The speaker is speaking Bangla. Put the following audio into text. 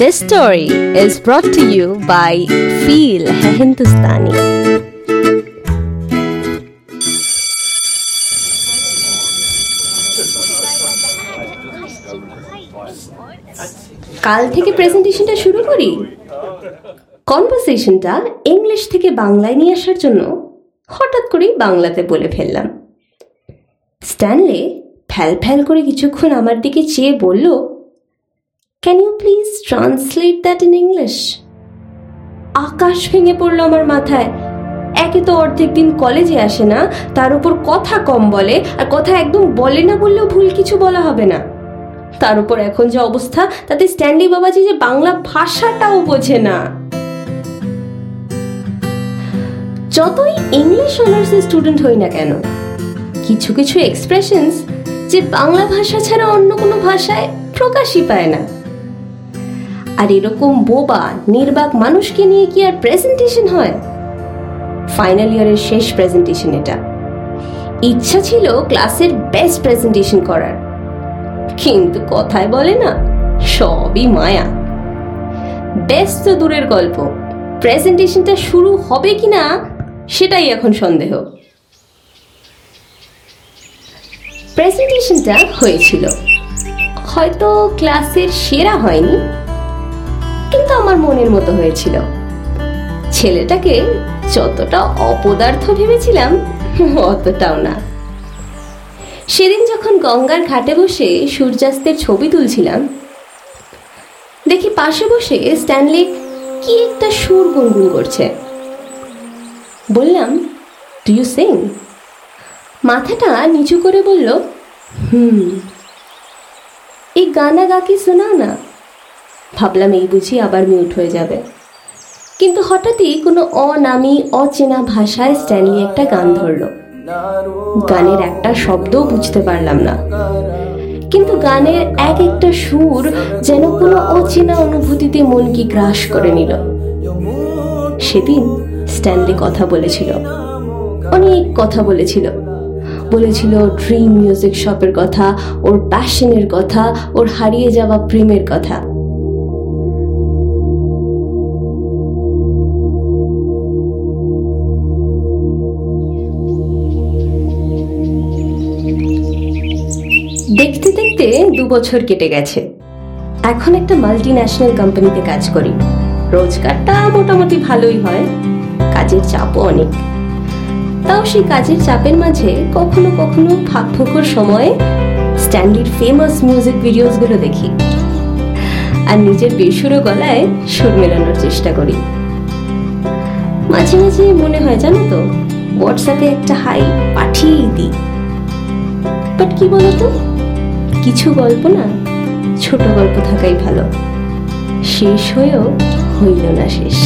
This story is brought to you by Feel है. কাল থেকে প্রেজেন্টেশনটা শুরু করি কনভারসেশনটা ইংলিশ থেকে বাংলায় নিয়ে আসার জন্য হঠাৎ করেই বাংলাতে বলে ফেললাম স্ট্যানলে ফ্যাল ফ্যাল করে কিছুক্ষণ আমার দিকে চেয়ে বলল can you please translate that in English আকাশ ভেঙে পড়ল আমার মাথায়। একে তো অর্ধেক দিন কলেজে আসে না, তার উপর কথা কম বলে, আর কথা একদম বলে না বললেও ভুল কিছু বলা হবে না। তার উপর এখন যে অবস্থা, তাতে স্ট্যানলি বাবাজি যে বাংলা ভাষাটাও বোঝে না। যতই ইংলিশ অনার্সের স্টুডেন্ট হই না কেন, কিছু কিছু এক্সপ্রেশনস যে বাংলা ভাষা ছাড়া অন্য কোনো ভাষায় প্রকাশই পায় না। আর এরকম বোবা, নির্বাক মানুষকে নিয়ে কি আর প্রেজেন্টেশন হয়? ফাইনাল ইয়ারের শেষ প্রেজেন্টেশন এটা। ইচ্ছা ছিল ক্লাসের বেস্ট প্রেজেন্টেশন করার। কিন্তু কথায় বলে না, সবই মায়া। বেস্ট তো দূরের গল্প। প্রেজেন্টেশনটা শুরু হবে কি না, সেটাই এখন সন্দেহ। প্রেজেন্টেশনটা হয়েছিল। হয়তো ক্লাসের সেরা হয়নি কিন্তু আমার মনের মতো হয়েছিল। ছেলেটাকে যতটা অপদার্থ ভেবেছিলাম, অতটাও না। সেদিন যখন গঙ্গার ঘাটে বসে সূর্যাস্তের ছবি তুলছিলাম, দেখি পাশে বসে স্ট্যানলি কি একটা সুর গুনগুন করছে। বললাম ডু ইউ সিং মাথাটা নিচু করে বলল, হুম। এই গানা গা কি শোনাও না? ভাবলাম এই বুঝি আবার মিউট হয়ে যাবে। কিন্তু হঠাৎই কোনো অনামি, অচেনা ভাষায় স্ট্যানলি একটা গান ধরলো। গানের একটা শব্দও বুঝতে পারলাম না। কিন্তু গানের এক একটা সুর যেন কোনো অচেনা অনুভূতিতে মনকে গ্রাস করে নিল। সেদিন স্ট্যানলি কথা বলেছিল। অনেক কথা বলেছিল। বলেছিল ড্রিম মিউজিক শপের কথা, ওর প্যাশনের কথা, ওর হারিয়ে যাওয়া প্রেমের কথা। দেখতে দেখতে দু বছর কেটে গেছে। এখন একটা মাল্টি ন্যাশনাল কোম্পানিতে কাজ করি। রোজগারটা মোটামুটি ভালোই হয়, কাজের চাপও অনেক। তাও সেই কাজের চাপের মাঝে কখনো কখনো ফাঁক ফোকর সময়ে স্ট্যান্ডির ফেমাস মিউজিক ভিডিওসগুলো দেখি। আর নিজের বেসুরো গলায় সুর মেলানোর চেষ্টা করি। মাঝে মাঝে মনে হয়, জানো তো হোয়াটসঅ্যাপে একটা হাই পাঠিয়েই দিই। বাট কি বলতো? কিছু গল্প না ছোট গল্প থাকাই ভালো। শেষ হয়েও হইল না শেষ।